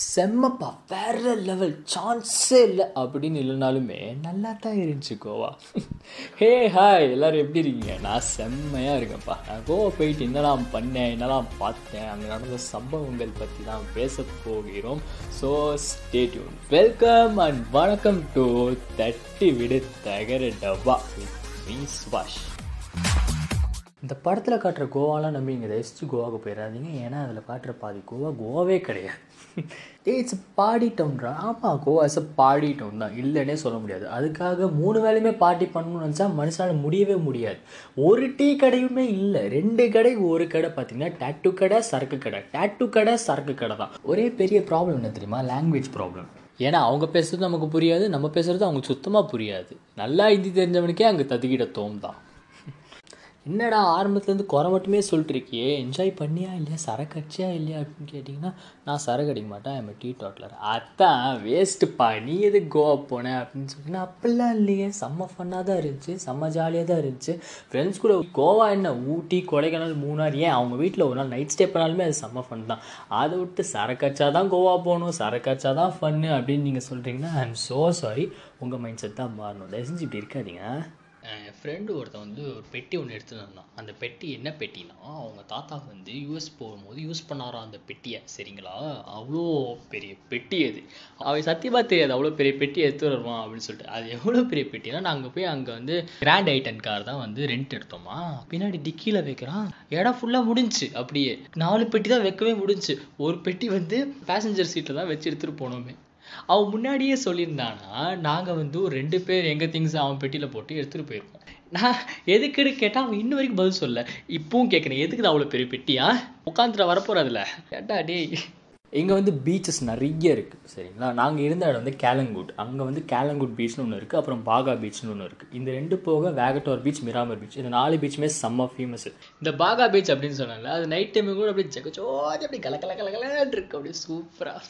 செம்மப்பா வேற லெவல் சான்ஸே இல்லை. அப்படின்னு இல்லைனாலுமே நல்லா தான் இருந்துச்சு கோவா. ஹே ஹாய் எல்லாரும் எப்படி இருக்கீங்க? நான் செம்மையாக இருக்கேன்ப்பா. நான் கோவா போயிட்டு என்னலாம் பண்ணேன் என்னலாம் பார்த்தேன் அங்கே நடந்த சம்பவங்கள் பற்றி தான் பேச போகிறோம் so stay tuned welcome and வணக்கம் டு தட்டி விடு தகர டப்பா மீ சுபாஷ். இந்த படத்தில் காட்டுற கோவாலாம் நம்பி இங்கே ரசித்து கோவாவுக்கு போயிடாதீங்க. ஏன்னா அதில் காட்டுற பாதி கோவா கோவாவே கிடையாது. இட்ஸ் பாடி டவுன்ரா ஆமாம் Goa is a party town தான். இல்லைன்னே சொல்ல முடியாது. அதுக்காக மூணு வேலையுமே பார்ட்டி பண்ணணும்னு நினச்சா மனுஷனால் முடியவே முடியாது. ஒரு டீ கடையுமே இல்லை. ரெண்டு கடை ஒரு கடை பார்த்தீங்கன்னா டேட்டு கடை சரக்கு கடை. டேட்டு கடை சரக்கு கடை தான். ஒரே பெரிய ப்ராப்ளம் என்ன தெரியுமா? லாங்குவேஜ் ப்ராப்ளம் ஏன்னா அவங்க பேசுறது நமக்கு புரியாது. நம்ம பேசுறது அவங்களுக்கு சுத்தமாக புரியாது. நல்லா ஹிந்தி தெரிஞ்சவனுக்கே அங்கே தத்துக்கிட்ட தோம் தான். என்னடா ஆரம்பத்துலேருந்து குறை மட்டுமே சொல்லிட்டுருக்கியே? என்ஜாய் பண்ணியா இல்லையா? சரக்கு அடிச்சியா இல்லையா அப்படின்னு கேட்டிங்கன்னா நான் சரக்கு அடிக்க மாட்டேன். ஐம் டீ டாட்லர் அதான் வேஸ்ட்டுப்பா நீ எது கோவா போனேன் அப்படின்னு சொன்னீங்கன்னா அப்படிலாம் இல்லையே. செம்ம ஃபன்னாக தான் இருந்துச்சு. செம்ம ஜாலியாக தான் இருந்துச்சு. ஃப்ரெண்ட்ஸ் கூட கோவா என்ன ஊட்டி கொடைக்கானல் மூணார் ஏன்? அவங்க வீட்டில் ஒரு நாள் நைட் ஸ்டே பண்ணாலுமே அது செம்ம ஃபன் தான். அதை விட்டு சரக்கு அடிச்சா தான் கோவா போகணும் சரக்கு அடிச்சா தான் ஃபன்னு அப்படின்னு நீங்கள் சொல்கிறீங்கன்னா ஐ எம் ஸோ சாரி உங்கள் மைண்ட் செட் தான் மாறணும். தயவு செஞ்சு இப்படி இருக்காதீங்க. என் ஃப்ரெண்டு ஒருத்தன் வந்து ஒரு பெட்டி ஒன்று எடுத்துட்டு வந்தான். அந்த பெட்டி என்ன பெட்டினா அவங்க தாத்தா வந்து யூஎஸ் போகும்போது யூஸ் பண்ணாராம் அந்த பெட்டியை. சரிங்களா? அவ்வளோ பெரிய பெட்டி அது. அவன் சத்தியமாக தெரியாது அவ்வளோ பெரிய பெட்டி எடுத்து வருவான் அப்படின்னு சொல்லிட்டு. அது எவ்வளோ பெரிய பெட்டினா நாங்கள் போய் அங்கே வந்து கிராண்ட் ஐட்டன் கார் தான் வந்து ரெண்ட் எடுத்தோமா. பின்னாடி டிக்கியில் வைக்கிறான். இடம் ஃபுல்லாக முடிஞ்சுச்சு அப்படியே. நாலு பெட்டி தான் வைக்கவே முடிஞ்சு. ஒரு பெட்டி வந்து பேசஞ்சர் சீட்டில் தான் வச்சு எடுத்துகிட்டு போனோமே. அவன் முன்னாடியே சொல்லியிருந்தானா நாங்கள் வந்து ஒரு ரெண்டு பேர் எங்கள் திங்ஸ் அவன் பெட்டியில் போட்டு எடுத்துகிட்டு போயிருக்கோம். நான் எதுக்குன்னு கேட்டால் அவன் இன்ன வரைக்கும் பதில் சொல்ல இப்பவும் கேட்குறேன் எதுக்கு அவ்வளோ பெரிய பெட்டியா? உட்காந்துட்டு வரப்போகிறதுல கேட்டா டேய்? இங்கே வந்து பீச்சஸ் நிறைய இருக்குது சரிங்களா? நாங்கள் இருந்த இடம் வந்து கேலங்குட் அங்கே வந்து கேலங்குட் பீச்னு ஒன்று இருக்குது அப்புறம் பாகா பீச்னு ஒன்று இருக்குது இந்த ரெண்டு போக வேகட்டோர் பீச் மிராமர் பீச் இந்த நாலு பீச்சுமே செம்ம ஃபேமஸ் இந்த பாகா பீச் அப்படின்னு சொன்னால அது நைட் டைமு கூட அப்படியே ஜெகச்சோதி அப்படி கல கல கல கலன்னு இருக்கு அப்படியே சூப்பராக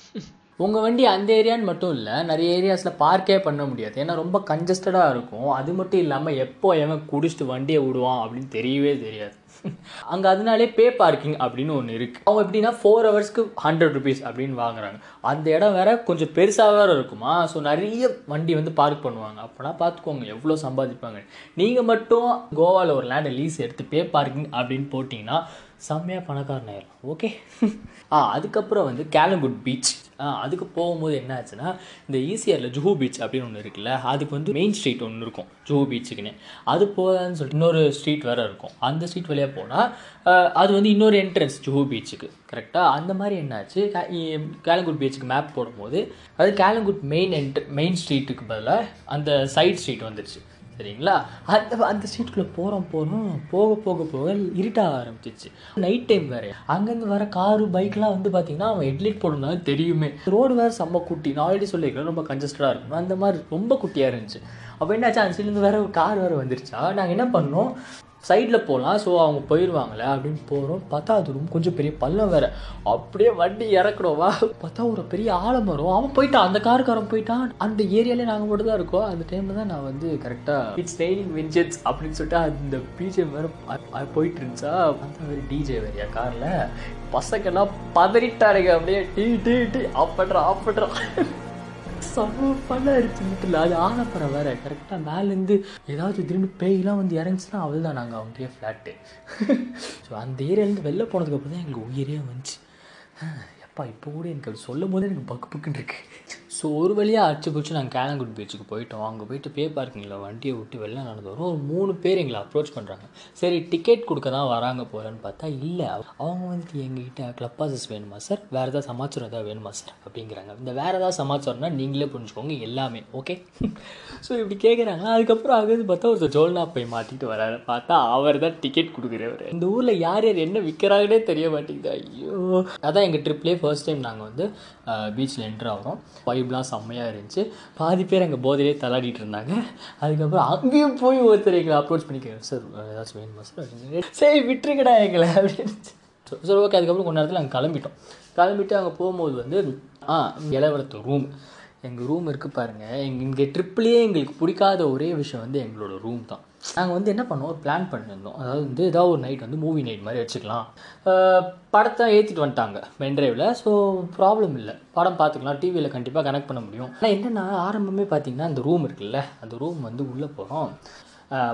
உங்கள் வண்டி அந்த ஏரியான்னு மட்டும் இல்லை நிறைய ஏரியாஸில் பார்க்கே பண்ண முடியாது. ஏன்னா ரொம்ப கன்ஜஸ்டடாக இருக்கும். அது மட்டும் இல்லாமல் எப்போ எவன் குடிச்சிட்டு வண்டியை விடுவான் அப்படின்னு தெரியவே தெரியாது. அங்கே அதனாலே பே பார்க்கிங் அப்படின்னு ஒன்று இருக்குது அவங்க எப்படின்னா ஃபோர் ஹவர்ஸ்க்கு ஹண்ட்ரட் ருபீஸ் அப்படின்னு வாங்குறாங்க. அந்த இடம் வேற கொஞ்சம் பெருசாக வேறு இருக்குமா? ஸோ நிறைய வண்டி வந்து பார்க் பண்ணுவாங்க. அப்போனா பார்த்துக்கோங்க எவ்வளோ சம்பாதிப்பாங்க. நீங்கள் மட்டும் கோவாவில் ஒரு லேண்டை லீஸ் எடுத்து பே பார்க்கிங் அப்படின்னு போட்டிங்கன்னா செம்மையாக பணக்காரன் ஆயிடலாம் ஓகே ஆ அதுக்கப்புறம் வந்து கேலங்குட் பீச் ஆ அதுக்கு போகும்போது என்ன ஆச்சுன்னா இந்த ஈசிஆரில் ஜுஹூ பீச் அப்படின்னு ஒன்று இருக்குல்ல அதுக்கு வந்து மெயின் ஸ்ட்ரீட் ஒன்று இருக்கும் ஜூஹூ பீச்சுக்குன்னு அது போகலான்னு சொல்லிட்டு இன்னொரு ஸ்ட்ரீட் வேறு இருக்கும். அந்த ஸ்ட்ரீட் வழியாக போனால் அது வந்து இன்னொரு என்ட்ரன்ஸ் ஜுஹூ பீச்சுக்கு கரெக்டாக அந்த மாதிரி என்னாச்சு கேலங்குட் பீச்சுக்கு மேப் போடும்போது அது கேலங்குட் மெயின் என்ட் மெயின் ஸ்ட்ரீட்டுக்கு பதிலாக அந்த சைட் ஸ்ட்ரீட் வந்துருச்சு. சரிங்களா அந்த அந்த ஸ்ட்ரீட்டுக்குள்ளே போகிறோம் போகிறோம் போக போக போக இருட்டாக ஆரம்பிச்சிச்சு நைட் டைம் வேறு. அங்கேருந்து வர காரு பைக்லாம் வந்து பார்த்தீங்கன்னா அவன் ஹெட்லைட் போடணும்னா தெரியுமே. ரோடு வேறு செம்ம குட்டி. நான் ஆல்ரெடி சொல்லியிருக்கேன் ரொம்ப கன்ஜஸ்டடாக இருக்கும். அந்த மாதிரி ரொம்ப குட்டியாக இருந்துச்சு. அப்போ என்னாச்சு? அந்த சைட்லேருந்து வேறு ஒரு கார் வேறு வந்துருச்சா. நாங்கள் என்ன பண்ணோம்? சைடில் போகலாம் ஸோ அவங்க போயிடுவாங்களே அப்படின்னு போகிறோம் பார்த்தா அது ரொம்ப கொஞ்சம் பெரிய பள்ளம் வேறு. அப்படியே வண்டி இறக்கணுவா பார்த்தா ஒரு பெரிய ஆலமரம். அவன் போயிட்டான். அந்த காருக்காரன் போயிட்டான். அந்த ஏரியாலே நாங்கள் மட்டும் தான் இருக்கோம். அந்த டைமில் தான் நான் வந்து கரெக்டாக இட்ஸ் ரெய்னிங் விஞ்சட்ஸ் அப்படின்னு சொல்லிட்டு அந்த பிஜே வேறு போயிட்டு இருந்துச்சா. அந்த வேறு டிஜே வேறையா காரில். பசங்கெல்லாம் பதறிட்டாருங்க அப்படியே டீ டீ டீ ஆஃப் பண்ணுறான் ஆஃப் பண்ணுறான் செம்ம ஃபன்னாக இருந்துச்சு வீட்டில். அது ஆனப்பறம் வேறு கரெக்டாக மேலேருந்து ஏதாவது திடீர்னு பேய்லாம் வந்து இறங்குச்சுன்னா அவள் தான் நாங்கள் அவங்ககிட்டயே ஃப்ளாட்டு ஸோ அந்த ஏரியாலேருந்து வெளில போனதுக்கப்புறம் தான் எங்களுக்கு உயிரே வந்துச்சு. எப்பா இப்போ கூட எனக்கு அது சொல்லும் போதே எனக்கு பக்கு பக்குன்னு இருக்கு. ஸோ ஒரு வழியாக அடிச்சு பிடிச்சி நாங்கள் கேலங்குட் பீச்சுக்கு போயிட்டோம். அங்கே போயிட்டு பே பார்க்கிங்கில் வண்டியை விட்டு வெளில நடந்து வரும் ஒரு மூணு பேர் எங்களை அப்ரோச் பண்ணுறாங்க சரி டிக்கெட் கொடுக்க தான் வராங்க போகிறேன்னு பார்த்தா இல்லை. அவங்க வந்துட்டு எங்ககிட்ட க்ளப் பாசஸ் வேணுமா சார் வேறு ஏதாவது சமாச்சாரம் ஏதாவது வேணுமா சார் அப்படிங்கிறாங்க. இந்த வேறு ஏதாவது சமாச்சாரம்னா நீங்களே புரிஞ்சுக்கோங்க எல்லாமே. ஓகே ஸோ இப்படி கேட்குறாங்க அதுக்கப்புறம் அங்கேருந்து பார்த்தா ஒரு ஜோல்னா போய் மாட்டிட்டு வராரு. பார்த்தா அவர் தான் டிக்கெட் கொடுக்குறவர். இந்த ஊரில் யார் யார் என்ன விற்கிறாங்கன்னே தெரிய மாட்டேங்குது. ஐயோ. அதான் எங்கள் ட்ரிப்லேயே ஃபர்ஸ்ட் டைம் நாங்கள் வந்து பீச்சில் என்ட்ரு ஆகிறோம். வைப்லாம் செம்மையாக இருந்துச்சு. பாதி பேர் அங்கே போதையிலே தலாடிட்டு இருந்தாங்க. அதுக்கப்புறம் அங்கேயும் போய் ஒருத்தர் எங்களை அப்ரோச் பண்ணிக்கிறேன் சார் ஏதாச்சும் வேணுமா சார்? சரி விட்டுருக்கடா எங்களை. அப்படின்னு. சரி ஓகே அதுக்கப்புறம் கொஞ்ச நேரத்தில் நாங்கள் கிளம்பிட்டோம். கிளம்பிட்டு அங்கே போகும்போது வந்து ஆ இளவரத்து ரூம் எங்கள் ரூம் இருக்குது பாருங்கள் எங்கள் இங்கே ட்ரிப்லேயே எங்களுக்கு பிடிக்காத ஒரே விஷயம் வந்து எங்களோட ரூம் தான். நாங்கள் வந்து என்ன பண்ணோம் ஒரு பிளான் பண்ணியிருந்தோம். அதாவது வந்து ஏதாவது ஒரு நைட் வந்து மூவி நைட் மாதிரி வச்சுக்கலாம். படத்தை ஏற்றிட்டு வந்துட்டாங்க பென்ட்ரைவில் ஸோ ப்ராப்ளம் இல்லை. படம் பார்த்துக்கலாம். டிவியில் கண்டிப்பாக கனெக்ட் பண்ண முடியும். ஆனால் என்னென்னா ஆரம்பமே பார்த்தீங்கன்னா அந்த ரூம் இருக்குல்ல? அந்த ரூம் வந்து உள்ளே போகிறோம்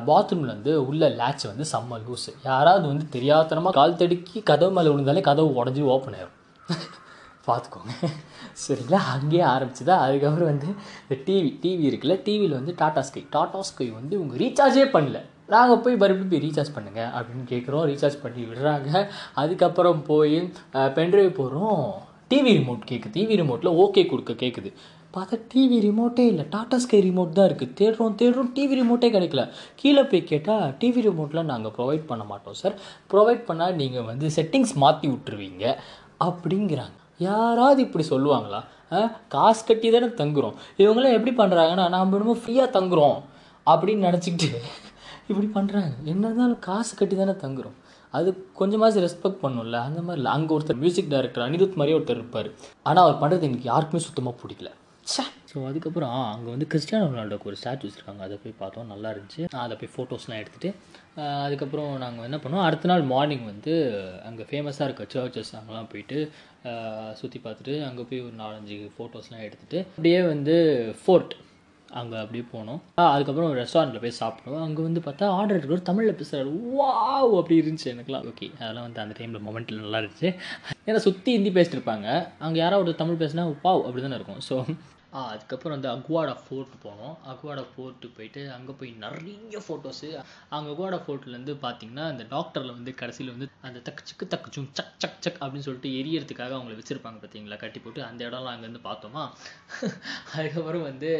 பாத்ரூமில் வந்து உள்ள லேட்ச் வந்து செம்ம லூஸு யாராவது வந்து தெரியாதனமாக கால் தடுக்கி கதவு மேலே விழுந்தாலே கதவு உடஞ்சி ஓப்பன் ஆயிரும். பார்த்துக்கோங்க சரிங்களா? அங்கேயே ஆரம்பிச்சுதா. அதுக்கப்புறம் வந்து இந்த டிவி டிவி இருக்குல்ல டிவியில் வந்து டாடா ஸ்கை டாடா ஸ்கை வந்து இவங்க ரீசார்ஜே பண்ணல. நாங்கள் போய் மறுபடியும் போய் ரீசார்ஜ் பண்ணுங்கள் அப்படின்னு கேட்குறோம் ரீசார்ஜ் பண்ணி விடுறாங்க. அதுக்கப்புறம் போய் பென்ட்ரைவ் போகிறோம் டிவி ரிமோட் கேட்குது டிவி ரிமோட்டில் ஓகே கொடுக்க கேட்குது பார்த்தா டிவி ரிமோட்டே இல்லை. டாடா ஸ்கை ரிமோட் தான் இருக்குது தேடுறோம் தேடுறோம். டிவி ரிமோட்டே கிடைக்கல. கீழே போய் கேட்டால் டிவி ரிமோட்லாம் நாங்கள் ப்ரொவைட் பண்ண மாட்டோம் சார் ப்ரொவைட் பண்ணால் நீங்கள் வந்து செட்டிங்ஸ் மாற்றி விட்டுருவீங்க அப்படிங்கிறாங்க. யாராவது இப்படி சொல்லுவாங்களா? காசு கட்டி தானே தங்குறோம். இவங்களாம் எப்படி பண்ணுறாங்கன்னா நாம் என்னமோ ஃப்ரீயாக தங்குறோம். அப்படின்னு நினச்சிக்கிட்டு இப்படி பண்ணுறாங்க என்ன இருந்தாலும் காசு கட்டி தானே தங்குறோம். அது கொஞ்சமாச்சு ரெஸ்பெக்ட் பண்ணும்ல. அந்த மாதிரி இல்லை அங்கே ஒருத்தர் மியூசிக் டைரக்டர் அனிருத் மாதிரியே ஒருத்தர் இருப்பார். ஆனால் அவர் பண்ணுறது எனக்கு யாருக்குமே சுத்தமாக பிடிக்கல. ஸோ அதுக்கப்புறம் அங்கே வந்து கிறிஸ்டியானோ ரொனால்டோக்கு ஒரு ஸ்டாச்சு வச்சுருக்காங்க. அதை போய் பார்த்தோம். நல்லா இருந்துச்சு. அதை போய் ஃபோட்டோஸ்லாம் எடுத்துகிட்டு அதுக்கப்புறம் நாங்கள் என்ன பண்ணோம்? அடுத்த நாள் மார்னிங் வந்து அங்கே ஃபேமஸாக இருக்க சர்ச்சஸ் அங்கெல்லாம் போயிட்டு சுற்றி பார்த்துட்டு அங்கே போய் ஒரு நாலஞ்சு ஃபோட்டோஸ்லாம் எடுத்துகிட்டு அப்படியே வந்து ஃபோர்ட் அங்கே அப்படியே போனோம். அதுக்கப்புறம் ஒரு ரெஸ்டாரண்ட்டில் போய் சாப்பிட்டோம். அங்கே வந்து பார்த்தா ஆர்டர் எடுக்கிற தமிழில் பேசுகிறாரு வாவ் அப்படி இருந்துச்சு எனக்குலாம் ஓகே அதெல்லாம் வந்து அந்த டைமில் மொமெண்ட்டில் நல்லா இருந்துச்சு. ஏன்னா சுற்றி ஹிந்தி பேசிட்டு இருப்பாங்க. அங்கே யாராவது ஒரு தமிழ் பேசினா பாவ் அப்படி தானே இருக்கும். ஸோ அதுக்கப்புறம் வந்து அக்வாடா ஃபோர்ட் போனோம். அக்வாடா ஃபோர்ட்டு போயிட்டு அங்கே போய் நிறைய ஃபோட்டோஸு அங்கே அக்வாடா ஃபோர்ட்லேருந்து பார்த்தீங்கன்னா அந்த டாக்டரில் வந்து கடைசியில் வந்து அந்த தக்கு சிக்கு தக்கு சும் சக் சக் சக் அப்படின்னு சொல்லிட்டு எரியறதுக்காக அவங்கள வச்சுருப்பாங்க பார்த்தீங்களா கட்டி போட்டு அந்த இடம்லாம் அங்கேருந்து பார்த்தோமா? அதுக்கப்புறம் வந்து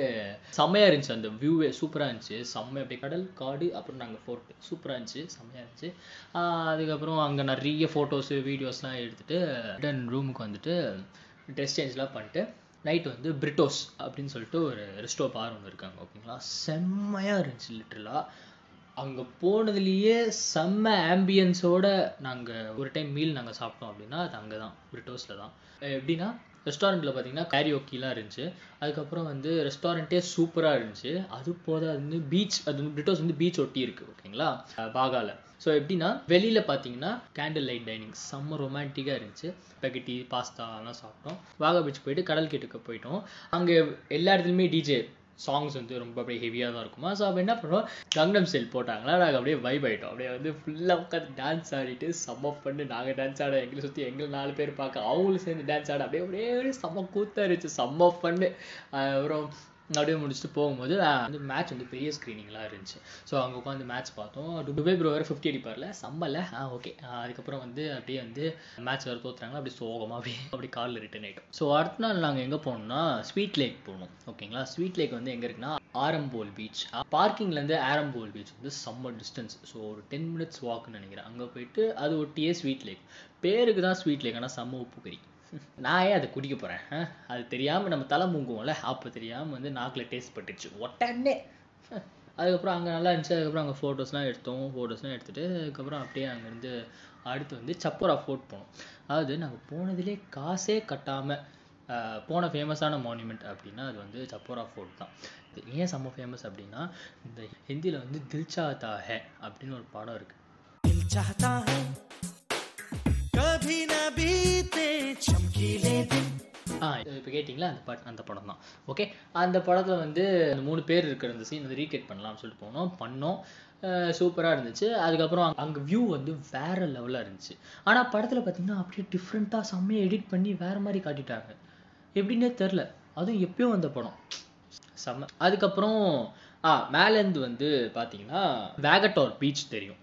செம்மையாக இருந்துச்சு அந்த வியூவே சூப்பராக இருந்துச்சு. செம்மை அப்படியே கடல் காடு அப்புறம் நாங்கள் ஃபோர்ட்டு சூப்பராக இருந்துச்சு. செம்மையாக இருந்துச்சு. அதுக்கப்புறம் அங்கே நிறைய ஃபோட்டோஸு வீடியோஸ்லாம் எடுத்துகிட்டு ரிட்டன் ரூமுக்கு வந்துட்டு ட்ரெஸ் சேஞ்ச்லாம் பண்ணிட்டு நைட் வந்து பிரிட்டோஸ் அப்படின்னு சொல்லிட்டு ஒரு ரெஸ்டோ பார் ஒன்று இருக்காங்க ஓகேங்களா? செம்மையாக இருந்துச்சு லிட்ரலாக அங்கே போனதுலேயே செம்ம ஆம்பியன்ஸோட நாங்கள் ஒரு டைம் மீல் நாங்கள் சாப்பிட்டோம் அப்படின்னா அது அங்கே தான் பிரிட்டோஸில் தான் எப்படின்னா ரெஸ்டாரண்ட்டில் பார்த்தீங்கன்னா கேரியோக்கிலாம் இருந்துச்சு. அதுக்கப்புறம் வந்து ரெஸ்டாரண்ட்டே சூப்பராக இருந்துச்சு. அது போக அது வந்து பீச் அது வந்து பிரிட்டோஸ் வந்து பீச் ஒட்டி இருக்குது ஓகேங்களா பாகாவில் பாகால ஸோ எப்படின்னா வெளியில் பார்த்தீங்கன்னா கேண்டில் லைட் டைனிங் செம்ம ரொமான்டிக்காக இருந்துச்சு. ஸ்பெகட்டி பாஸ்தா சாப்பிட்டோம். வாகா பீச் போயிட்டு கடல் கிட்டக்க போயிட்டோம். அங்கே எல்லா இடத்துலையுமே டிஜே சாங்ஸ் வந்து ரொம்ப அப்படியே ஹெவியாக தான் இருக்குமா? ஸோ அப்போ என்ன பண்ணுவோம்? கங்னம் ஸ்டைல் போட்டாங்களா? நாங்கள் அப்படியே வைப் ஆகிட்டோம் அப்படியே வந்து ஃபுல்லாக உட்காந்து டான்ஸ் ஆடிட்டு செம்ம பண்ணி நாங்கள் டான்ஸ் ஆட எங்களை சுற்றி எங்களை நாலு பேர் பார்க்க அவங்களும் சேர்ந்து டான்ஸ் ஆட அப்படியே அப்படியே செம்ம கூத்தாக இருந்துச்சு செம்ம பண்ணு அப்புறம் அப்படியே முடிச்சுட்டு போகும்போது வந்து மேட்ச் வந்து பெரிய ஸ்க்ரீனிங்லாம் இருந்துச்சு. ஸோ அங்கே உட்காந்து மேட்ச் பார்த்தோம். டுபே ப்ரோ வேறு ஃபிஃப்டி அடிப்பார்ல. சம்பல ஆ ஓகே அதுக்கப்புறம் வந்து அப்படியே வந்து மேட்ச் வேறு தோத்துறாங்களா? அப்படியே சோகமாக அப்படியே அப்படி காலில் ரிட்டர்ன் ஆகிட்டோம் ஸோ அடுத்த நாள் நாங்கள் எங்கே போனோம்னா ஸ்வீட் லேக் போனோம். ஓகேங்களா ஸ்வீட் லேக் வந்து எங்கே இருக்குன்னா ஆரம்போல் பீச் பார்க்கிங்லேருந்து ஆரம்போல் பீச் வந்து செம்ம டிஸ்டன்ஸ் ஸோ ஒரு டென் மினிட்ஸ் வாக்குன்னு நினைக்கிறேன். அங்கே போயிட்டு அது ஒட்டியே ஸ்வீட் லேக் பேருக்கு தான் ஸ்வீட் லேக் ஆனால் செம்ம உப்பு கறி நான் ஏன் அதை குடிக்க போகிறேன் அது தெரியாமல் நம்ம தலை மூங்குவோம்ல அப்போ தெரியாமல் வந்து நாக்கில் டேஸ்ட் பட்டுச்சு உடனே அதுக்கப்புறம் அங்கே நல்லா இருந்துச்சு. அதுக்கப்புறம் அங்கே ஃபோட்டோஸ்லாம் எடுத்தோம். ஃபோட்டோஸ்லாம் எடுத்துகிட்டு அதுக்கப்புறம் அப்படியே அங்கேருந்து அடுத்து வந்து சப்போரா ஃபோர்ட் போனோம். அதாவது நாங்கள் போனதுலேயே காசே கட்டாமல் போன ஃபேமஸான மானுமெண்ட் அப்படின்னா அது வந்து சப்போரா ஃபோர்ட் தான். ஏன் செம்ம ஃபேமஸ் அப்படின்னா இந்த ஹிந்தியில் வந்து தில்சாத்தா ஹே அப்படின்னு ஒரு படம் இருக்குது கபி நபி சம்கிலே இப்போ கேட்டிங்களா? அந்த பட் அந்த படம் தான் ஓகே அந்த படத்தில் வந்து அந்த மூணு பேர் இருக்கிற அந்த சீன் வந்து ரீக்ரியேட் பண்ணலாம்னு சொல்லிட்டு போனோம் பண்ணோம். சூப்பராக இருந்துச்சு. அதுக்கப்புறம் அங்கே வியூ வந்து வேற லெவலாக இருந்துச்சு. ஆனால் படத்தில் பார்த்திங்கன்னா அப்படியே டிஃப்ரெண்ட்டாக செம்மையாக எடிட் பண்ணி வேறு மாதிரி காட்டிட்டாங்க. எப்படின்னே தெரில அதுவும் எப்பயும் அந்த படம். செம்ம. அதுக்கப்புறம் ஆ மேலேருந்து வந்து பார்த்தீங்கன்னா வேகட்டோர் பீச் தெரியும்.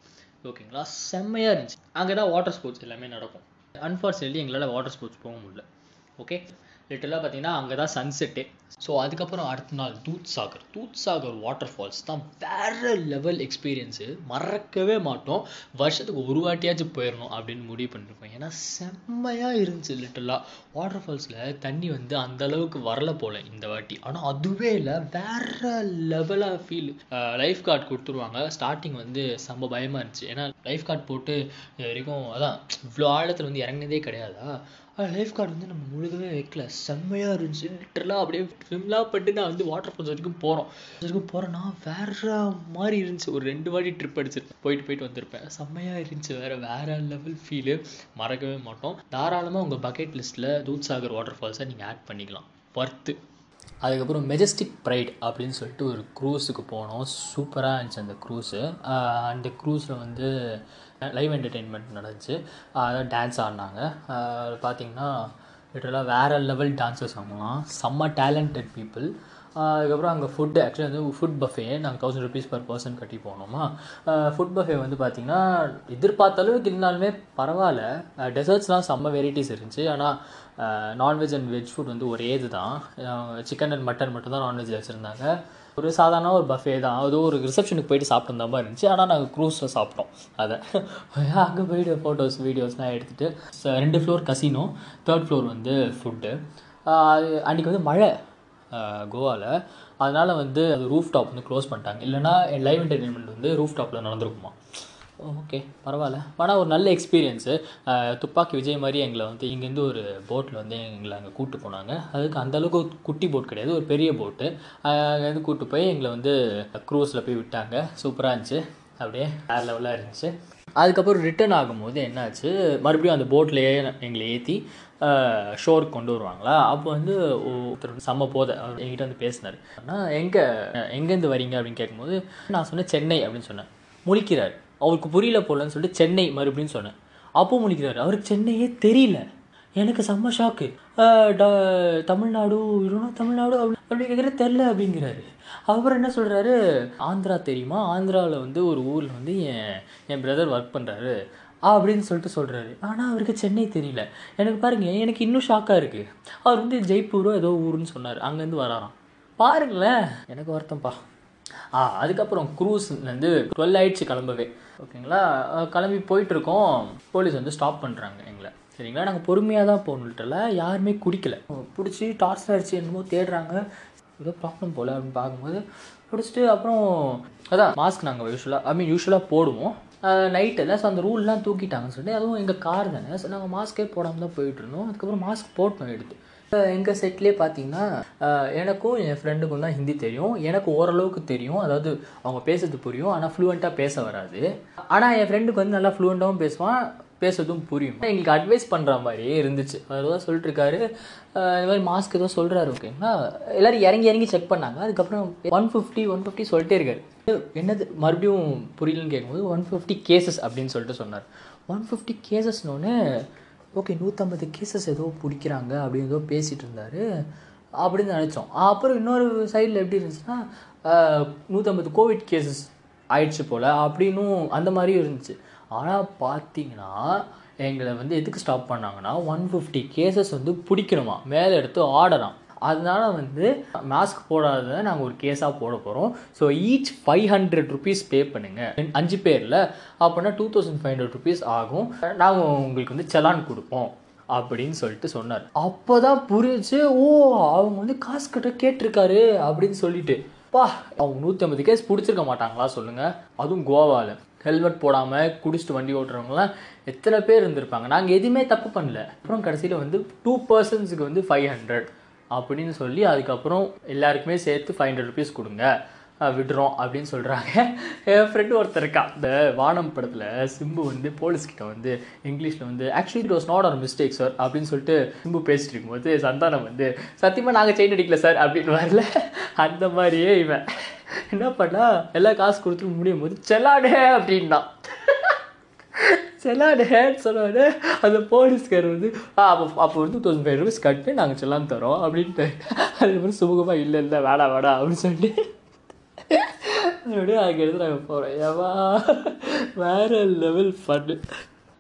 ஓகேங்களா செம்மையாக இருந்துச்சு. அங்கே தான் வாட்டர் ஸ்போர்ட்ஸ் எல்லாமே நடக்கும். அன்ஃபார்ச்சுனேட்லி எங்களால் வாட்டர் ஸ்போர்ட்ஸ் போக முடியல. ஓகே லிட்டலாக பார்த்தீங்கன்னா அங்கே தான் சன்செட்டு ஸோ அதுக்கப்புறம் அடுத்த நாள் தூத் சாகர் தூத் சாகர் வாட்டர் ஃபால்ஸ் தான் வேற லெவல் எக்ஸ்பீரியன்ஸு மறக்கவே மாட்டோம். வருஷத்துக்கு ஒரு வாட்டியாச்சும் போயிடணும் அப்படின்னு முடிவு பண்ணிருப்போம். ஏன்னா செம்மையாக இருந்துச்சு லிட்டலாக வாட்டர் ஃபால்ஸில் தண்ணி வந்து அந்த அளவுக்கு வரல போல இந்த வாட்டி. ஆனால் அதுவே இல்லை. வேற லெவலாக ஃபீல் லைஃப் கார்டு கொடுத்துருவாங்க. ஸ்டார்டிங் வந்து செம்ம பயமாக இருந்துச்சு. ஏன்னா லைஃப் கார்டு போட்டு இது வரைக்கும் அதான் இவ்வளோ ஆழத்தில் வந்து இறங்கினதே கிடையாதா? லைஃப் கார்டு வந்து நம்ம முழுகவே வைக்கல. செம்மையாக இருந்துச்சு. லிட்டரலாக அப்படியே ஸ்விம்லாம் பட்டு நான் வந்து வாட்டர் ஃபால்ஸ் வரைக்கும் போகிறோம் வரைக்கும் போகிறேன்னா வேற மாதிரி இருந்துச்சு. ஒரு ரெண்டு வாட்டி ட்ரிப் அடிச்சிருப்பேன். போயிட்டு போயிட்டு வந்திருப்பேன். செம்மையாக இருந்துச்சு. வேற வேற லெவல் ஃபீலு மறக்கவே மாட்டோம். தாராளமாக உங்கள் பக்கெட் லிஸ்ட்டில் தூத்சாகர் வாட்டர் ஃபால்ஸை நீங்கள் ஆட் பண்ணிக்கலாம். ஒர்த்து அதுக்கப்புறம் மெஜஸ்டிக் ப்ரைட் அப்படின்னு சொல்லிட்டு ஒரு க்ரூஸுக்கு போனோம். சூப்பராக இருந்துச்சு அந்த க்ரூஸு அந்த க்ரூஸில் வந்து லைவ் என்டர்டெயின்மெண்ட் நடந்துச்சு. அதான் டான்ஸ் ஆடினாங்க. பார்த்தீங்கன்னா லிட்டரலாக வேறு லெவல் டான்ஸர்ஸ் அவங்களாம் செம்ம டேலண்டட் பீப்புள் அதுக்கப்புறம் அங்கே ஃபுட்டு ஆக்சுவலி வந்து ஃபுட் பஃபே நாங்கள் தௌசண்ட் ருபீஸ் பர் பர்சன் கட்டி போனோமா. ஃபுட் பஃபே வந்து பார்த்திங்கன்னா எதிர்பார்த்த அளவுக்கு இருந்தாலுமே பரவாயில்ல. டெசர்ட்ஸ்லாம் செம்ம வெரைட்டிஸ் இருந்துச்சு. ஆனால் நான்வெஜ் அண்ட் வெஜ் ஃபுட் வந்து ஒரே இது தான் சிக்கன் அண்ட் மட்டன் மட்டும் தான் நான்வெஜ் வச்சுருந்தாங்க. ஒரு சாதாரண ஒரு பஃபே தான். அது ஒரு ரிசப்ஷனுக்கு போயிட்டு சாப்பிட்டு மாதிரி இருந்துச்சு. ஆனால் நாங்கள் க்ரூஸில் சாப்பிட்டோம். அதை. அங்கே போயிட்டு ஃபோட்டோஸ் வீடியோஸ்லாம் எடுத்துகிட்டு ரெண்டு ஃப்ளோர் கசினோ தேர்ட் ஃப்ளோர் வந்து ஃபுட்டு அன்றைக்கி வந்து மழை கோவாவில் அதனால் வந்து அது ரூஃப் டாப் வந்து க்ளோஸ் பண்ணிட்டாங்க. இல்லைனா லைவ் என்டர்டெயின்மெண்ட் வந்து ரூஃப் டாப்பில் நடந்திருக்குமா Oh, ஓகே பரவாயில்ல. ஆனால் ஒரு நல்ல எக்ஸ்பீரியன்ஸு துப்பாக்கி விஜய் மாதிரி எங்களை வந்து இங்கேருந்து ஒரு போட்டில் வந்து எங்களை அங்கே கூப்பிட்டு போனாங்க. அதுக்கு அந்தளவுக்கு குட்டி போட் கிடையாது. ஒரு பெரிய போட்டு அங்கேருந்து கூப்பிட்டு போய் எங்களை வந்து க்ரூஸில் போய் விட்டாங்க. சூப்பராக இருந்துச்சு. அப்படியே வேறு லெவலாக இருந்துச்சு. அதுக்கப்புறம் ரிட்டர்ன் ஆகும்போது என்னாச்சு? மறுபடியும் அந்த போட்லேயே எங்களை ஏற்றி ஷோருக்கு கொண்டு வருவாங்களா? அப்போ வந்து ஒருத்தர் வந்து செம்ம போதை. அவர் என்கிட்ட வந்து பேசினார். ஆனால் எங்கே எங்கேருந்து வரீங்க? அப்படின்னு கேட்கும்போது நான் சொன்னேன் சென்னை அப்படின்னு சொன்னேன். முழிக்கிறார். அவருக்கு புரியல போலன்னு சொல்லிட்டு சென்னை மறுபடியும் சொன்னேன். அப்போ முடிக்கிறார் அவருக்கு சென்னையே தெரியல. எனக்கு செம்ம ஷாக்கு தமிழ்நாடு இல்லைனா தமிழ்நாடு அப்படி கேட்குற தெரில அப்படிங்கிறாரு. அப்புறம் என்ன சொல்கிறாரு ஆந்திரா தெரியுமா? ஆந்திராவில் வந்து ஒரு ஊரில் வந்து என் என் பிரதர் ஒர்க் பண்ணுறாரு அப்படின்னு சொல்லிட்டு சொல்கிறாரு ஆனால் அவருக்கு சென்னை தெரியல. எனக்கு பாருங்கள் எனக்கு இன்னும் ஷாக்காக இருக்குது அவர் வந்து ஜெய்ப்பூரோ ஏதோ ஊருன்னு சொன்னார். அங்கேருந்து வராராம். பாருங்களேன். எனக்கு வருத்தம்ப்பா ஆ அதுக்கப்புறம் க்ரூஸ்லேருந்து டுவெல் ஆயிடுச்சு கிளம்பவே. ஓகேங்களா? கிளம்பி போயிட்டுருக்கோம். போலீஸ் வந்து ஸ்டாப் பண்ணுறாங்க எங்களை. சரிங்களா? நாங்கள் பொறுமையாக தான் போகணுட்டல யாருமே குடிக்கல. பிடிச்சி டார்ச் ஆயிடுச்சு என்னமோ தேடுறாங்க. ஏதோ ப்ராப்ளம் போல் அப்படின்னு பார்க்கும்போது பிடிச்சிட்டு அப்புறம் அதான் மாஸ்க் நாங்கள் யூஸ்வலாக ஐ மீன் யூஸ்வலாக போடுவோம். நைட்டில் ஸோ அந்த ரூல்லாம் தூக்கிட்டாங்கன்னு சொல்லிட்டு அதுவும் எங்கள் கார் தானே ஸோ நாங்கள் மாஸ்க்கே போடாமல் தான் போயிட்டுருந்தோம். அதுக்கப்புறம் மாஸ்க் போட்டோம் எடுத்து. எங்கள் செட்லேயே பார்த்தீங்கன்னா எனக்கும் என் ஃப்ரெண்டுக்கும் தான் ஹிந்தி தெரியும். எனக்கு ஓரளவுக்கு தெரியும். அதாவது அவங்க பேசுறது புரியும். ஆனால் ஃப்ளூவெண்ட்டாக பேச வராது. ஆனால் என் ஃப்ரெண்டுக்கு வந்து நல்லா ஃப்ளூவெண்ட்டாகவும் பேசுவான். பேசுறதும் புரியும். எங்களுக்கு அட்வைஸ் பண்ணுற மாதிரியே இருந்துச்சு. அதுதான் சொல்லிட்டு இருக்காரு இந்த மாதிரி மாஸ்க் ஏதோ சொல்கிறாரு ஓகேங்களா எல்லோரும் இறங்கி இறங்கி செக் பண்ணாங்க. அதுக்கப்புறம் ஒன் ஃபிஃப்டி ஒன் ஃபிஃப்டி சொல்லிட்டே இருக்காரு. என்னது? மறுபடியும் புரியலன்னு கேட்கும்போது ஒன் ஃபிஃப்டி கேசஸ் அப்படின்னு சொல்லிட்டு சொன்னார். ஒன் ஃபிஃப்டி கேசஸ்னோன்னு ஓகே நூற்றம்பது கேசஸ் ஏதோ பிடிக்கிறாங்க அப்படின்னு ஏதோ பேசிகிட்டு இருந்தார். அப்படின்னு நினச்சோம். அப்புறம் இன்னொரு சைடில் எப்படி இருந்துச்சுன்னா நூற்றம்பது கோவிட் கேசஸ் ஆயிடுச்சு போல் அப்படின்னும் அந்த மாதிரியும் இருந்துச்சு. ஆனால் பார்த்தீங்கன்னா எங்களை வந்து எதுக்கு ஸ்டாப் பண்ணாங்கன்னா ஒன் ஃபிஃப்டி கேசஸ் வந்து பிடிக்கணுமா? மேலே எடுத்து ஆடலாம் அதனால வந்து மாஸ்க் போடாததை நாங்கள் ஒரு கேஸாக போட போகிறோம் so each five hundred rupees pay பண்ணுங்கள் அஞ்சு பேரில் அப்படின்னா two thousand five hundred rupees ஆகும். நாங்கள் உங்களுக்கு வந்து செலான் கொடுப்போம் அப்படின்னு சொல்லிட்டு சொன்னார். அப்போ தான் புரிஞ்சு ஓ அவங்க வந்து காசு கட்ட கேட்டிருக்காரு அப்படின்னு சொல்லிட்டு. பா அவங்க நூற்றி ஐம்பது கேஸ் பிடிச்சிருக்க மாட்டாங்களா சொல்லுங்கள் அதுவும் கோவாவில் ஹெல்மெட் போடாமல் குடிச்சிட்டு வண்டி ஓட்டுறவங்களாம் எத்தனை பேர் இருந்திருப்பாங்க. நாங்கள் எதுவுமே தப்பு பண்ணல. அப்புறம் கடைசியில் வந்து டூ பர்சன்ஸுக்கு வந்து ஃபைவ் ஹண்ட்ரட் அப்படின்னு சொல்லி அதுக்கப்புறம் எல்லாருக்குமே சேர்த்து ஃபைவ் ஹண்ட்ரட் ருபீஸ் கொடுங்க. விடுறோம் அப்படின்னு சொல்கிறாங்க என் ஃப்ரெண்டு ஒருத்தர் இருக்கா இந்த வானம் படத்தில் சிம்பு வந்து போலீஸ்கிட்ட வந்து இங்கிலீஷில் வந்து actually it was not our mistake sir அப்படின்னு சொல்லிட்டு சிம்பு பேசிட்டு இருக்கும்போது சந்தானம் வந்து சத்தியமாக நாங்கள் செயின் அடிக்கல சார் அப்படின்னு வரல அந்த மாதிரியே இவன். என்ன பண்ணால் எல்லாம் காசு கொடுத்துட்டு முடியும் போது செல்லாடே அப்படின்னா. செல்லாடேன்னு சொன்னாரு அந்த போலீஸ்கார் வந்து அப்போ அப்போ வந்து டூ தௌசண்ட் ஃபைவ் ருபீஸ் கட்டு நாங்கள் செல்லான் தரோம் அப்படின்ட்டு. அதுக்கப்புறம் சுமூகமாக இல்லை இல்லை வேடா வேடா அப்படின்னு சொல்லிட்டு. அப்படியே அதுக்கடுத்து நாங்கள் போகிறோம் ஏவா வேற லெவல் ஃபன்னு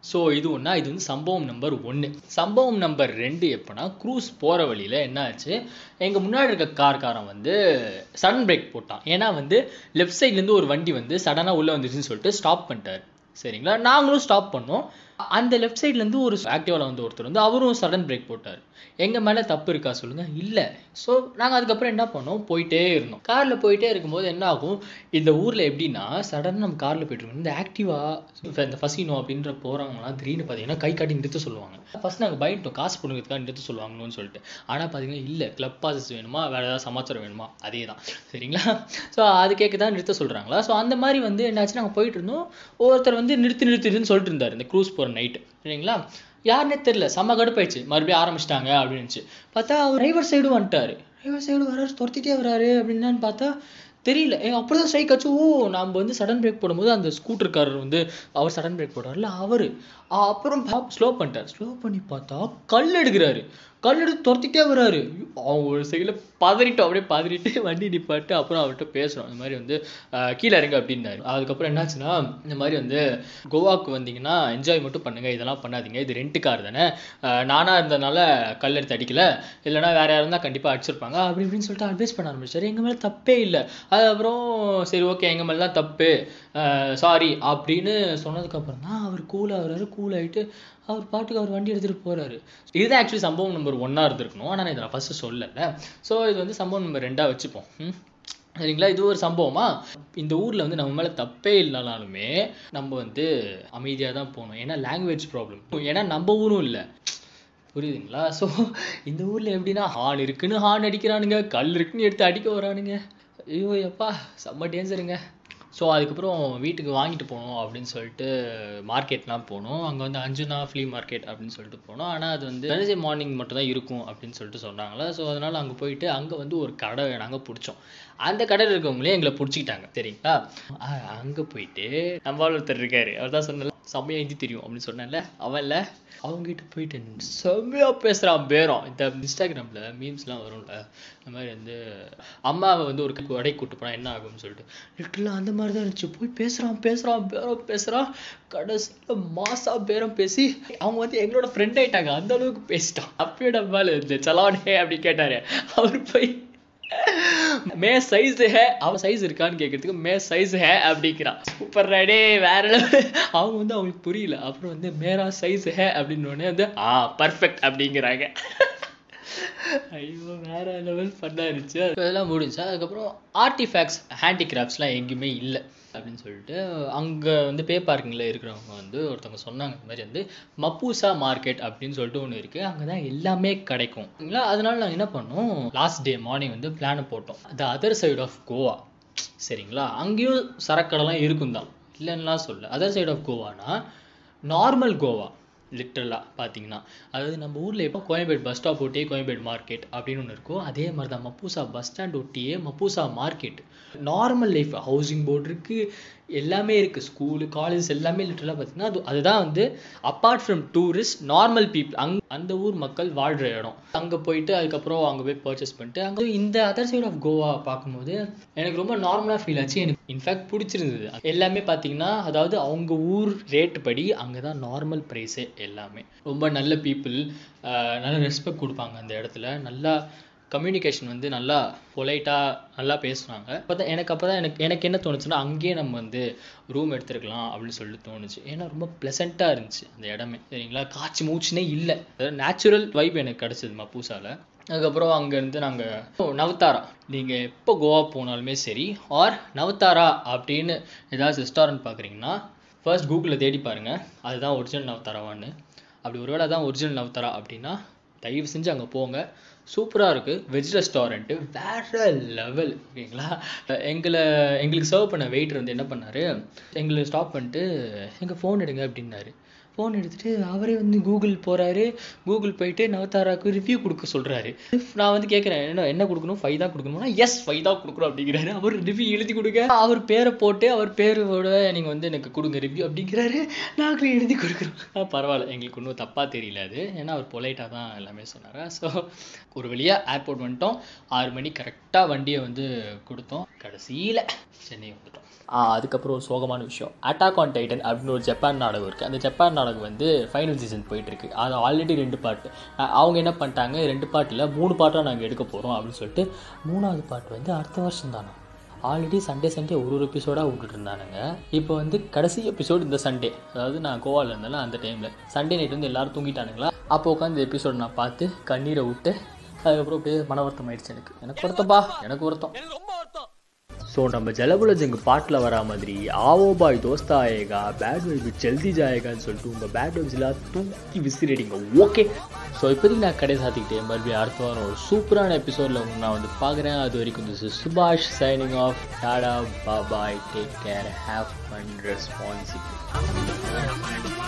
ஸோ இது ஒன்றா இது வந்து சம்பவம் நம்பர் ஒன்று சம்பவம் நம்பர் ரெண்டு எப்போனா க்ரூஸ் போகிற வழியில் என்ன ஆச்சு? எங்கள் முன்னாடி இருக்க கார்காரன் வந்து சடன் பிரேக் போட்டான். ஏன்னா வந்து லெஃப்ட் சைட்லேருந்து ஒரு வண்டி வந்து சடனாக உள்ளே வந்துருச்சுன்னு சொல்லிட்டு ஸ்டாப் பண்ணிட்டார். சரிங்களா? நாங்களும் ஸ்டாப் பண்ணோம். அந்த லெஃப்ட் சைட்லேருந்து ஒரு ஆக்டிவாவில் வந்து ஒருத்தர் வந்து அவரும் சடன் பிரேக் போட்டார். எங்கள் மேலே தப்பு இருக்கா சொல்லுங்கள் இல்லை. ஸோ நாங்கள் அதுக்கப்புறம் என்ன பண்ணோம்? போயிட்டே இருந்தோம். காரில் போயிட்டே இருக்கும்போது என்ன ஆகும்? இந்த ஊரில் எப்படின்னா சடனாக நம்ம காரில் போயிட்டுருக்கோம் இந்த ஆக்டிவா இந்த ஃபசினோ அப்படின்ற போகிறவங்களாம் திடீர்னு பார்த்தீங்கன்னா கை காட்டி நிறுத்த சொல்லுவாங்க. ஃபஸ்ட் நாங்கள் பயன்ட்டோம் காசு கொடுக்கறதுக்காக நிறுத்த சொல்லுவாங்கன்னு சொல்லிட்டு. ஆனால் பார்த்தீங்கன்னா இல்லை. கிளப் பாசஸ் வேணுமா? வேறு ஏதாவது சமாச்சாரம் வேணுமா? அதே தான் சரிங்களா? ஸோ அது கேட்க தான் நிறுத்த சொல்கிறாங்களா ஸோ அந்த மாதிரி வந்து என்னாச்சு? நாங்கள் போயிட்டு இருந்தோம். ஒருத்தர் வந்து நிறுத்தி நிறுத்திடுன்னு சொல்லிட்டு இருந்தார். இந்த க்ரூஸ் போகிற நைட்டு சரிங்களா? யாருன்னே தெரில செம்ம கடுப்பாயிடுச்சு. மறுபடியும் ஆரம்பிச்சிட்டாங்க அப்படின்னுச்சு. பார்த்தா அவர் டிரைவர் சைடு வந்துட்டாரு. டிரைவர் சைடு வராரு துரத்திட்டே வராரு அப்படின்னு பார்த்தா தெரியல. ஏ அப்படிதான் ஸ்ட்ரைக் ஆச்சு ஓ நம்ம வந்து சடன் பிரேக் போடும்போது அந்த ஸ்கூட்டர்காரர் வந்து அவர் சடன் பிரேக் போடுறாருல அவர். அப்புறம் ஸ்லோ பண்ணிட்டார். ஸ்லோ பண்ணி பார்த்தா கல் எடுக்கிறாரு. கல் எடுத்து துரத்திட்டே வர்றாரு அவங்க ஒரு சைடில் பதறிட்டோம் அப்படியே பதறிட்டு வண்டி நிப்பாட்டு அப்புறம் அவர்கிட்ட பேசுகிறோம் இந்த மாதிரி வந்து கீழே இறங்க அப்படின்னாரு. அதுக்கப்புறம் என்னாச்சுன்னா இந்த மாதிரி வந்து கோவாக்கு வந்தீங்கன்னா என்ஜாய் மட்டும் பண்ணுங்க. இதெல்லாம் பண்ணாதீங்க. இது ரெண்டு கார் தானே. நானாக இருந்ததுனால கல் எடுத்து அடிக்கல. இல்லைன்னா வேற யாரும் தான் கண்டிப்பாக அடிச்சிருப்பாங்க. அப்படி இப்படின்னு சொல்லிட்டு அட்வைஸ் பண்ண ஆரம்பிச்சார். எங்கள் மேலே தப்பே இல்லை. அதுக்கப்புறம் சரி ஓகே எங்கள் மேலே தான் தப்பு சாரி அப்படின்னு சொன்னதுக்கப்புறம் தான் அவர் கூல் ஆகுறாரு. கூல் ஆகிட்டு அவர் பாட்டுக்கு அவர் வண்டி எடுத்துகிட்டு போறாரு. இதுதான் ஆக்சுவலி சம்பவம் நம்பர் ஒன்னாக இருந்திருக்கணும். ஆனால் நான் இதை நான் ஃபஸ்ட்டு சொல்லலை. ஸோ இது வந்து சம்பவம் நம்பர் ரெண்டாக வச்சுப்போம். சரிங்களா? இது ஒரு சம்பவமா? இந்த ஊரில் வந்து நம்ம மேலே தப்பே இல்லைனாலுமே நம்ம வந்து அமைதியாக தான் போகணும். ஏன்னா லாங்குவேஜ் ப்ராப்ளம் ஏன்னா நம்ம ஊரும் இல்லை. புரியுதுங்களா? ஸோ இந்த ஊரில் எப்படின்னா ஹான் இருக்குன்னு ஹான் அடிக்கிறானுங்க கல் இருக்குன்னு எடுத்து அடிக்க வரானுங்க. ஐயோ எப்பா? செம்ம டேஞ்சருங்க ஸோ அதுக்கப்புறம் வீட்டுக்கு வாங்கிட்டு போகணும் அப்படின்னு சொல்லிட்டு மார்க்கெட்லாம் போனோம். அங்கே வந்து அஞ்சுனா ஃப்ளீ மார்க்கெட் அப்படின்னு சொல்லிட்டு போனோம். ஆனால் அது வந்து வெனஸ்டே மார்னிங் மட்டும் தான் இருக்கும் அப்படின்னு சொல்லிட்டு சொன்னாங்களா. ஸோ அதனால் அங்கே போயிட்டு அங்கே வந்து ஒரு கடை நாங்கள் பிடிச்சோம். அந்த கடையில் இருக்கவங்களே எங்களை பிடிச்சிக்கிட்டாங்க. சரிங்களா? அங்கே போயிட்டு நம்ம ஒருத்தர் இருக்காரு. அவர் தான் சொன்ன செம்மையா ஹிந்தி தெரியும் அப்படின்னு சொன்னேன்ல. அவன்ல அவங்ககிட்ட போயிட்டு செம்மையா பேசுகிறான் பேரம். இந்த இன்ஸ்டாகிராமில் மீம்ஸ்லாம் வரும்ல. இந்த மாதிரி வந்து அம்மாவை வந்து ஒரு கடைக்கு கூட்டு போனால் என்ன ஆகும்னு சொல்லிட்டு. லிட்டரலாக அந்த மாதிரி தான் இருந்துச்சு. போய் பேசுகிறான் பேசுகிறான் பேரம் பேசுகிறான் கடைசியில் மாசா பேரம் பேசி அவங்க வந்து எங்களோட ஃப்ரெண்ட் ஆயிட்டாங்க. அந்த அளவுக்கு பேசிட்டான். அப்படியே நம்மளால இந்த சலானே அப்படி கேட்டாரு. அவர் போய் மே சைஸ் ஹே அவன் சைஸ் இருக்கான்னு கேட்கறதுக்கு மே சைஸ் ஹே அப்படிங்கிறான் சூப்பர் டே வேற அவங்க வந்து அவங்களுக்கு புரியல. அப்புறம் வந்து மேரா சைஸ் ஹே அப்படின்னு உடனே வந்து ஆ பர்ஃபெக்ட் அப்படிங்கிறாங்க. ஐயோ வேற லெவல் ஃபன்னாக இருந்துச்சு அதெல்லாம் முடிஞ்சா அதுக்கப்புறம் ஆர்டிஃபேக்ட்ஸ் ஹேண்டிகிராஃப்ட்ஸ்லாம் எங்கேயுமே இல்லை. அப்படின்னு சொல்லிட்டு அங்கே வந்து பே பார்க்கிங்கில் இருக்கிறவங்க வந்து ஒருத்தவங்க சொன்னாங்க இந்த மாதிரி வந்து மப்பூசா மார்க்கெட் அப்படின்னு சொல்லிட்டு ஒன்று இருக்குது அங்கே தான் எல்லாமே கிடைக்கும். சரிங்களா? அதனால நாங்கள் என்ன பண்ணோம்? லாஸ்ட் டே மார்னிங் வந்து பிளானை போட்டோம். The other side of Goa சரிங்களா? அங்கேயும் சரக்கடைலாம் இருக்கும் தான் இல்லைன்னுலாம் சொல்ல அதர் சைடு ஆஃப் கோவானா நார்மல் கோவா லிட்ரலாக பார்த்தீங்கன்னா. அதாவது நம்ம ஊரில் எப்போ கோயம்பேடு பஸ் ஸ்டாப் ஒட்டியே கோயம்பேடு மார்க்கெட் அப்படின்னு ஒன்று இருக்கோ அதே மாதிரி தான் மப்பூசா பஸ் ஸ்டாண்ட் ஒட்டியே Mapusa market normal life housing board இருக்குது எல்லாமே இருக்குது ஸ்கூலு காலேஜ் எல்லாமே லிட்டரலாக பார்த்தீங்கன்னா அது அதுதான் வந்து apart from tourist normal people அங் அந்த ஊர் மக்கள் வாழ்கிற இடம். அங்கே போயிட்டு அதுக்கப்புறம் அங்கே போய் பர்ச்சேஸ் பண்ணிட்டு அங்கே இந்த அதர் சைடு ஆஃப் கோவா பார்க்கும்போது எனக்கு ரொம்ப நார்மலாக ஃபீல் ஆச்சு. எனக்கு இன்ஃபேக்ட் பிடிச்சிருந்தது. எல்லாமே பார்த்தீங்கன்னா அதாவது அவங்க ஊர் ரேட் படி அங்கே தான் நார்மல் ப்ரைஸே எல்லாமே. ரொம்ப நல்ல பீப்புள் நல்ல ரெஸ்பெக்ட் கொடுப்பாங்க அந்த இடத்துல. நல்லா கம்யூனிகேஷன் வந்து நல்லா பொலைட்டாக நல்லா பேசுனாங்க அப்போ தான் எனக்கு அப்போ தான் எனக்கு எனக்கு என்ன தோணுச்சுன்னா அங்கேயே நம்ம வந்து ரூம் எடுத்துருக்கலாம் அப்படின்னு சொல்லிட்டு தோணுச்சு. ஏன்னா ரொம்ப ப்ளசண்ட்டாக இருந்துச்சு அந்த இடமே. சரிங்களா? காய்ச்சி மூச்சுனே இல்லை. அதாவது நேச்சுரல் வைப் எனக்கு கிடச்சிது பூசாவில் அதுக்கப்புறம் அங்கேருந்து நாங்கள் நவத்தாரா. நீங்கள் எப்போ கோவா போனாலுமே சரி ஆர் நவத்தாரா அப்படின்னு ஏதாவது ரெஸ்டாரண்ட் பார்க்குறீங்கன்னா ஃபர்ஸ்ட் கூகுளில் தேடி பாருங்கள் அதுதான் ஒரிஜினல் நவத்தாராவான்னு. அப்படி ஒருவேளை தான் ஒரிஜினல் நவத்தாரா அப்படின்னா தயவு செஞ்சு அங்கே போங்க. சூப்பராக இருக்குது வெஜ் ரெஸ்டாரண்ட்டு வேற லெவல் ஓகேங்களா? எங்களை எங்களுக்கு சர்வ் பண்ண வெயிட்டர் வந்து என்ன பண்ணார்? எங்களை ஸ்டாப் பண்ணிட்டு எங்கள் ஃபோன் எடுங்க அப்படின்னாரு. ஃபோன் எடுத்துகிட்டு அவரே வந்து கூகுள் போகிறாரு கூகுள் போயிட்டு நவதாராவுக்கு ரிவ்யூ கொடுக்க சொல்கிறாரு நான் வந்து கேட்குறேன் என்ன என்ன கொடுக்கணும்? ஃபைவ் தான் கொடுக்கணும்னா எஸ் ஃபைவ் தான் கொடுக்குறோம் அப்படிங்கிறாரு. அவர் ரிவ்யூ எழுதி கொடுக்க அவர் பேரை போட்டு அவர் பேரோட நீங்கள் வந்து எனக்கு கொடுங்க ரிவ்யூ அப்படிங்கிறாரு. நாங்களும் எழுதி கொடுக்குறோம். பரவாயில்ல. எங்களுக்கு ஒன்றும் தப்பாக தெரியல அது. ஏன்னா அவர் பொலைட்டாக தான் எல்லாமே சொன்னார்? ஸோ ஒரு வழியாக ஏர்போர்ட் வந்துட்டோம். ஆறு மணி கரெக்டாக வண்டியை வந்து கொடுத்தோம். கடைசியில் சென்னை வந்துட்டோம். அதுக்கப்புறம் ஒரு சோகமான விஷயம். அட்டாக் ஆன் டைட்டன் அப்படின்னு ஒரு ஜப்பான் நாடகம் இருக்குது அந்த ஜப்பான் நாடகம் வந்து ஃபைனல் சீசன் போயிட்டுருக்கு. அது ஆல்ரெடி ரெண்டு பாட்டு அவங்க என்ன பண்ணிட்டாங்க? ரெண்டு பாட்டில் மூணு பாட்டாக நாங்கள் எடுக்க போகிறோம் அப்படின்னு சொல்லிட்டு மூணாவது பாட்டு வந்து அடுத்த வருஷம் தானே? ஆல்ரெடி சண்டே சண்டே ஒரு ஒரு எபிசோடாக விட்டுட்டு இருந்தானுங்க. இப்போ வந்து கடைசி எபிசோடு இந்த சண்டே அதாவது நான் கோவாவில் இருந்தேன் அந்த டைமில் சண்டே நைட் வந்து எல்லோரும் தூங்கிட்டானுங்களா? அப்போ உட்காந்து எபிசோடு நான் பார்த்து கண்ணீரை விட்டு அதுக்கப்புறம் அப்படியே மன வருத்தம் ஆயிடுச்சு எனக்கு எனக்கு வருத்தப்பா எனக்கு வருத்தம். ஸோ நம்ம ஜலபுல ஜங்கு பாட்டில் வரா மாதிரி ஆவோ பாய் தோஸ்தா ஆயேகா பேட் வைப் ஜல்தி ஜாயேகான்னு சொல்லிட்டு உங்கள் பேட் வைப்ஸ்லாம் தூக்கி விசிறிடுங்க. ஓகே ஸோ இப்போதைக்கு நான் கடை சாத்திக்கிட்டேன். மறுபடியும் அடுத்த வாரம் ஒரு சூப்பரான எபிசோடில் நான் வந்து பார்க்குறேன். அது வரைக்கும் this is Subash signing off tata bye bye take care have fun responsibility